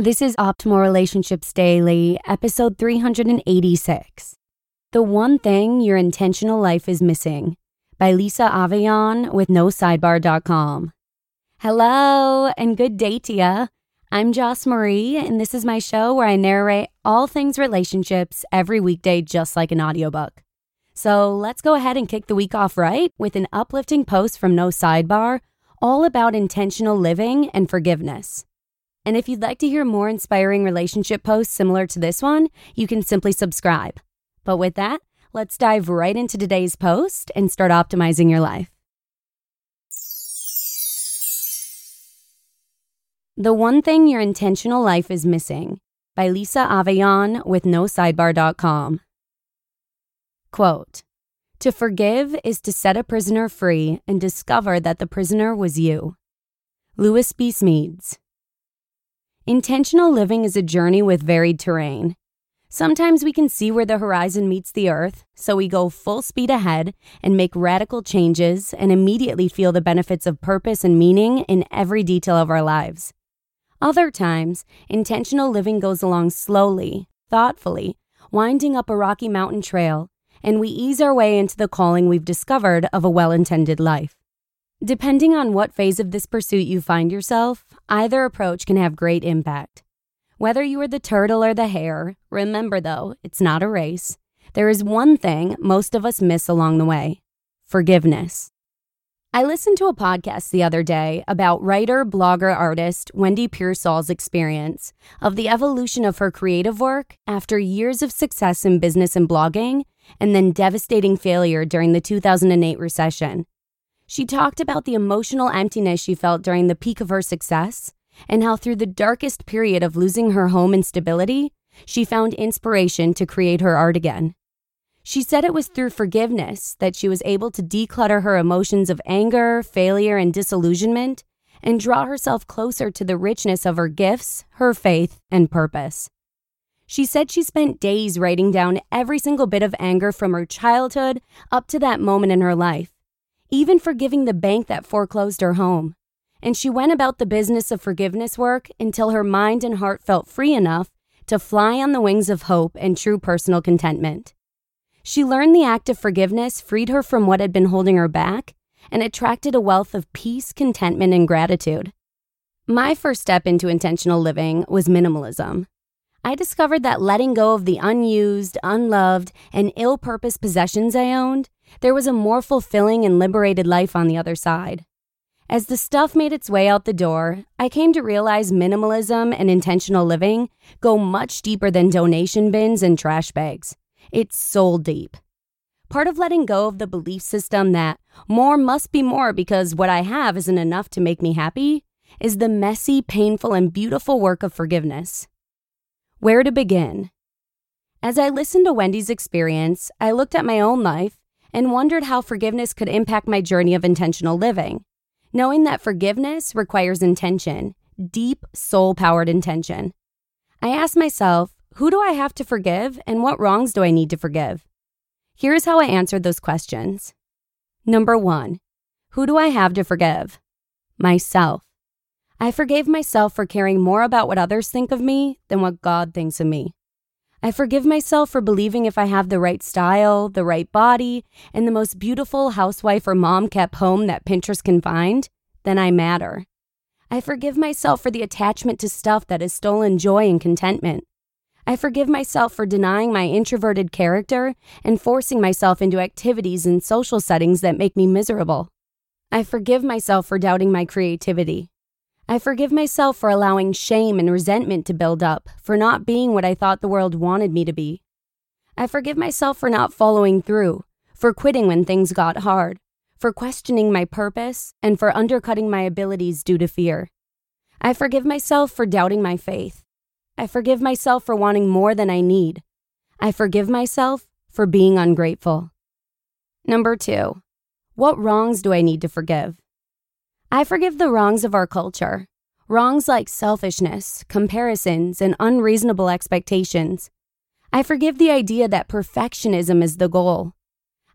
This is Optimal Relationships Daily, episode 386. The One Thing Your Intentional Life is Missing by Lisa Avellan with NoSidebar.com. Hello and good day to ya. I'm Joss Marie, and this is my show where I narrate all things relationships every weekday just like an audiobook. So let's go ahead and kick the week off right with an uplifting post from No Sidebar all about intentional living and forgiveness. And if you'd like to hear more inspiring relationship posts similar to this one, you can simply subscribe. But with that, let's dive right into today's post and start optimizing your life. The One Thing Your Intentional Life is Missing by Lisa Avellan with NoSidebar.com. Quote To forgive is to set a prisoner free and discover that the prisoner was you. Lewis B. Smedes. Intentional living is a journey with varied terrain. Sometimes we can see where the horizon meets the earth, so we go full speed ahead and make radical changes and immediately feel the benefits of purpose and meaning in every detail of our lives. Other times, intentional living goes along slowly, thoughtfully, winding up a rocky mountain trail, and we ease our way into the calling we've discovered of a well intended life. Depending on what phase of this pursuit you find yourself, either approach can have great impact. Whether you are the turtle or the hare, remember though, it's not a race. There is one thing most of us miss along the way forgiveness. I listened to a podcast the other day about writer, blogger, artist Wendy Pearsall's experience of the evolution of her creative work after years of success in business and blogging, and then devastating failure during the 2008 recession. She talked about the emotional emptiness she felt during the peak of her success and how, through the darkest period of losing her home and stability, she found inspiration to create her art again. She said it was through forgiveness that she was able to declutter her emotions of anger, failure, and disillusionment and draw herself closer to the richness of her gifts, her faith, and purpose. She said she spent days writing down every single bit of anger from her childhood up to that moment in her life even forgiving the bank that foreclosed her home. And she went about the business of forgiveness work until her mind and heart felt free enough to fly on the wings of hope and true personal contentment. She learned the act of forgiveness freed her from what had been holding her back and attracted a wealth of peace, contentment, and gratitude. My first step into intentional living was minimalism. I discovered that letting go of the unused, unloved, and ill purposed possessions I owned there was a more fulfilling and liberated life on the other side. As the stuff made its way out the door, I came to realize minimalism and intentional living go much deeper than donation bins and trash bags. It's soul deep. Part of letting go of the belief system that more must be more because what I have isn't enough to make me happy is the messy, painful, and beautiful work of forgiveness. Where to begin? As I listened to Wendy's experience, I looked at my own life and wondered how forgiveness could impact my journey of intentional living. Knowing that forgiveness requires intention, deep, soul powered intention. I asked myself, who do I have to forgive and what wrongs do I need to forgive? Here's how I answered those questions. Number one, who do I have to forgive? Myself. I forgave myself for caring more about what others think of me than what God thinks of me. I forgive myself for believing if I have the right style, the right body, and the most beautiful housewife or mom kept home that Pinterest can find, then I matter. I forgive myself for the attachment to stuff that has stolen joy and contentment. I forgive myself for denying my introverted character and forcing myself into activities and social settings that make me miserable. I forgive myself for doubting my creativity. I forgive myself for allowing shame and resentment to build up, for not being what I thought the world wanted me to be. I forgive myself for not following through, for quitting when things got hard, for questioning my purpose, and for undercutting my abilities due to fear. I forgive myself for doubting my faith. I forgive myself for wanting more than I need. I forgive myself for being ungrateful. Number two, what wrongs do I need to forgive? I forgive the wrongs of our culture. Wrongs like selfishness, comparisons, and unreasonable expectations. I forgive the idea that perfectionism is the goal.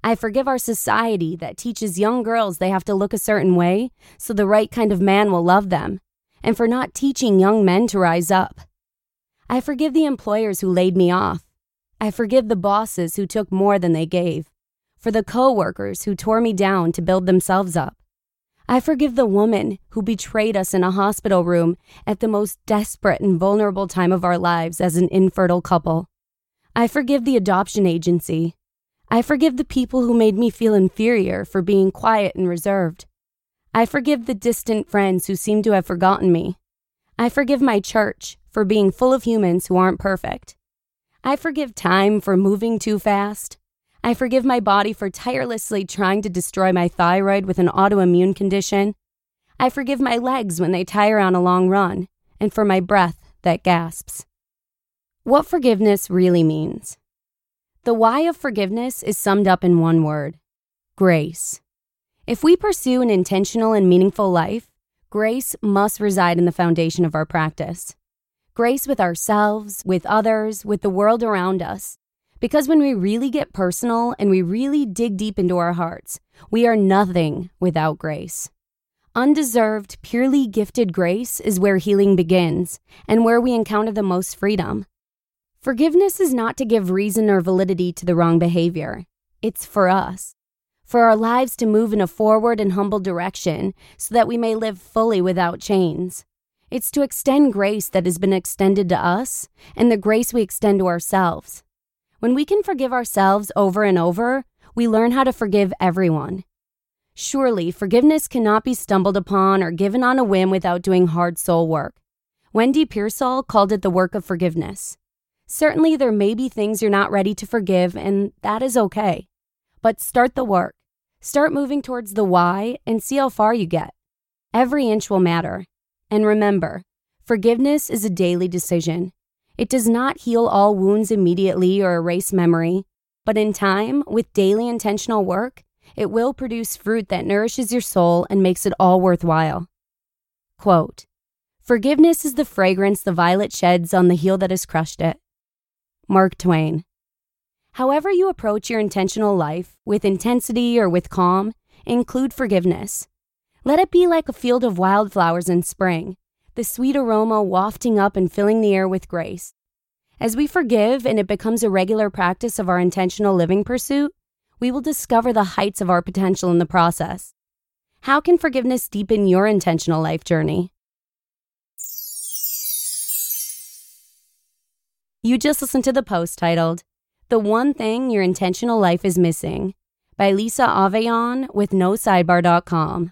I forgive our society that teaches young girls they have to look a certain way so the right kind of man will love them, and for not teaching young men to rise up. I forgive the employers who laid me off. I forgive the bosses who took more than they gave, for the coworkers who tore me down to build themselves up. I forgive the woman who betrayed us in a hospital room at the most desperate and vulnerable time of our lives as an infertile couple. I forgive the adoption agency I forgive the people who made me feel inferior for being quiet and reserved. I forgive the distant friends who seem to have forgotten me. I forgive my church for being full of humans who aren't perfect. I forgive time for moving too fast. I forgive my body for tirelessly trying to destroy my thyroid with an autoimmune condition. I forgive my legs when they tire on a long run, and for my breath that gasps. What forgiveness really means. The why of forgiveness is summed up in one word grace. If we pursue an intentional and meaningful life, grace must reside in the foundation of our practice. Grace with ourselves, with others, with the world around us. Because when we really get personal and we really dig deep into our hearts, we are nothing without grace. Undeserved, purely gifted grace is where healing begins and where we encounter the most freedom. Forgiveness is not to give reason or validity to the wrong behavior. It's for us, for our lives to move in a forward and humble direction so that we may live fully without chains. It's to extend grace that has been extended to us and the grace we extend to ourselves. When we can forgive ourselves over and over, we learn how to forgive everyone. Surely, forgiveness cannot be stumbled upon or given on a whim without doing hard soul work. Wendy Pearsall called it the work of forgiveness. Certainly, there may be things you're not ready to forgive, and that is okay. But start the work. Start moving towards the why and see how far you get. Every inch will matter. And remember, forgiveness is a daily decision. It does not heal all wounds immediately or erase memory, but in time, with daily intentional work, it will produce fruit that nourishes your soul and makes it all worthwhile. Quote Forgiveness is the fragrance the violet sheds on the heel that has crushed it. Mark Twain. However, you approach your intentional life, with intensity or with calm, include forgiveness. Let it be like a field of wildflowers in spring, the sweet aroma wafting up and filling the air with grace. As we forgive and it becomes a regular practice of our intentional living pursuit, we will discover the heights of our potential in the process. How can forgiveness deepen your intentional life journey? You just listened to the post titled, The One Thing Your Intentional Life is Missing by Lisa Avellan with NoSidebar.com.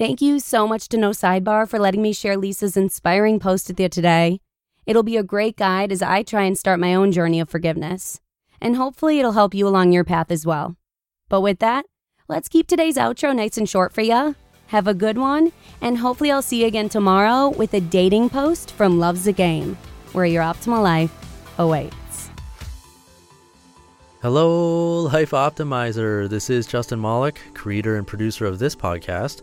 Thank you so much to No Sidebar for letting me share Lisa's inspiring post with you today. It'll be a great guide as I try and start my own journey of forgiveness. And hopefully, it'll help you along your path as well. But with that, let's keep today's outro nice and short for you. Have a good one, and hopefully, I'll see you again tomorrow with a dating post from Love's a Game where your optimal life awaits. Hello, Life Optimizer. This is Justin Malik, creator and producer of this podcast,